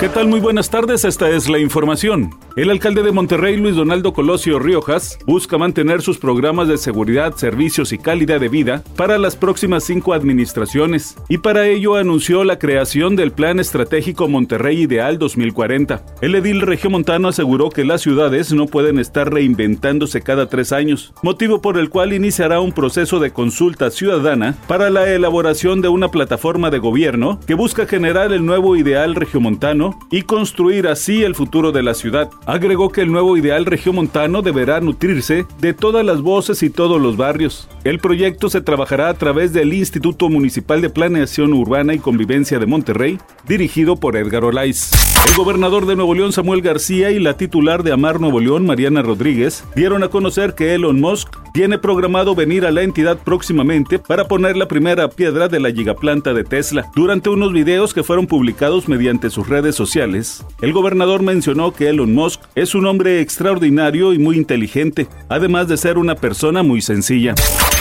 ¿Qué tal? Muy buenas tardes, esta es la información. El alcalde de Monterrey, Luis Donaldo Colosio Riojas, busca mantener sus programas de seguridad, servicios y calidad de vida para las próximas cinco administraciones, y para ello anunció la creación del Plan Estratégico Monterrey Ideal 2040. El edil regiomontano aseguró que las ciudades no pueden estar reinventándose cada tres años, motivo por el cual iniciará un proceso de consulta ciudadana para la elaboración de una plataforma de gobierno que busca generar el nuevo ideal regiomontano y construir así el futuro de la ciudad. Agregó que el nuevo ideal regiomontano deberá nutrirse de todas las voces y todos los barrios. El proyecto se trabajará a través del Instituto Municipal de Planeación Urbana y Convivencia de Monterrey, dirigido por Edgar Olaiz. El gobernador de Nuevo León, Samuel García, y la titular de Amar Nuevo León, Mariana Rodríguez, dieron a conocer que Elon Musk tiene programado venir a la entidad próximamente para poner la primera piedra de la gigaplanta de Tesla. Durante unos videos que fueron publicados mediante sus redes sociales, el gobernador mencionó que Elon Musk es un hombre extraordinario y muy inteligente, además de ser una persona muy sencilla.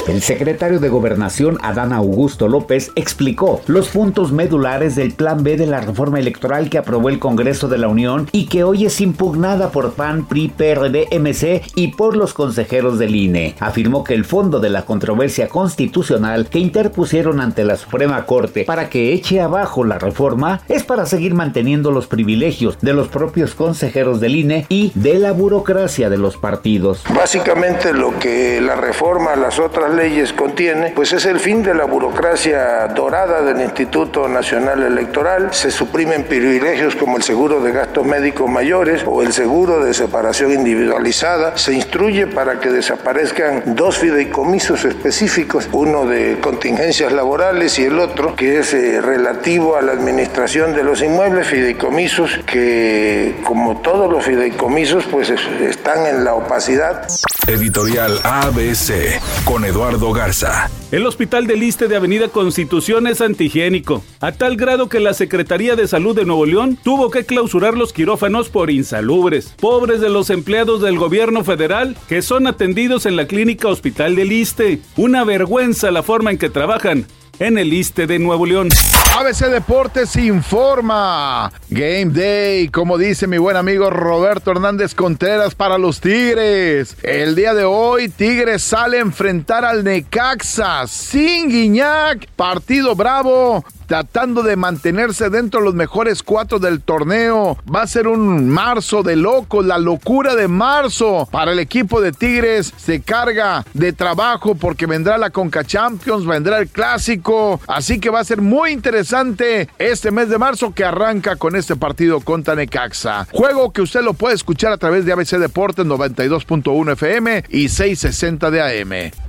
El secretario de Gobernación, Adán Augusto López, explicó los puntos medulares del Plan B de la reforma electoral que aprobó el Congreso de la Unión y que hoy es impugnada por PAN, PRI, PRD, MC y por los consejeros del INE. Afirmó que el fondo de la controversia constitucional que interpusieron ante la Suprema Corte para que eche abajo la reforma es para seguir manteniendo los privilegios de los propios consejeros del INE y de la burocracia de los partidos. Básicamente lo que la reforma, las otras leyes contiene, pues es el fin de la burocracia dorada del Instituto Nacional Electoral. Se suprimen privilegios como el seguro de gastos médicos mayores o el seguro de separación individualizada. Se instruye para que desaparezcan dos fideicomisos específicos, uno de contingencias laborales y el otro que es eh, relativo a la administración de los inmuebles, fideicomisos que como todos los fideicomisos pues están en la opacidad. Editorial ABC con Eduardo Garza. El Hospital del Liste de Avenida Constitución es antihigiénico, a tal grado que la Secretaría de Salud de Nuevo León tuvo que clausurar los quirófanos por insalubres. Pobres de los empleados del gobierno federal que son atendidos en la clínica Hospital del Liste. Una vergüenza la forma en que trabajan en el Iste de Nuevo León. ABC Deportes informa. Game Day, como dice mi buen amigo Roberto Hernández Contreras para los Tigres. El día de hoy, Tigres sale a enfrentar al Necaxa sin Guiñac. Partido bravo tratando de mantenerse dentro de los mejores cuatro del torneo. Va a ser un marzo de locos, la locura de marzo para el equipo de Tigres. Se carga de trabajo porque vendrá la Conca Champions, vendrá el clásico. Así que va a ser muy interesante este mes de marzo que arranca con este partido contra Necaxa. Juego que usted lo puede escuchar a través de ABC Deportes 92.1 FM y 660 de AM.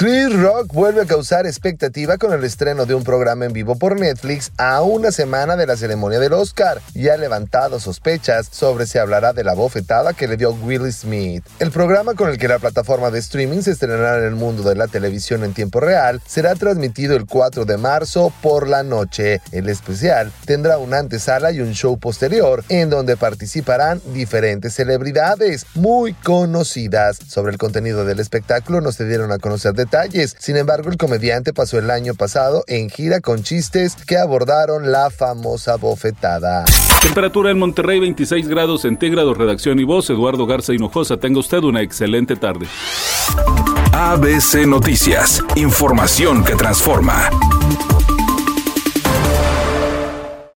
Chris Rock vuelve a causar expectativa con el estreno de un programa en vivo por Netflix a una semana de la ceremonia del Oscar y ha levantado sospechas sobre si hablará de la bofetada que le dio Will Smith. El programa con el que la plataforma de streaming se estrenará en el mundo de la televisión en tiempo real será transmitido el 4 de marzo por la noche. El especial tendrá una antesala y un show posterior en donde participarán diferentes celebridades muy conocidas. Sobre el contenido del espectáculo no se dieron a conocer detalles sin embargo, el comediante pasó el año pasado en gira con chistes que abordaron la famosa bofetada. Temperatura en Monterrey 26 grados centígrados, redacción y voz, Eduardo Garza Hinojosa. Tenga usted una excelente tarde. ABC Noticias, información que transforma.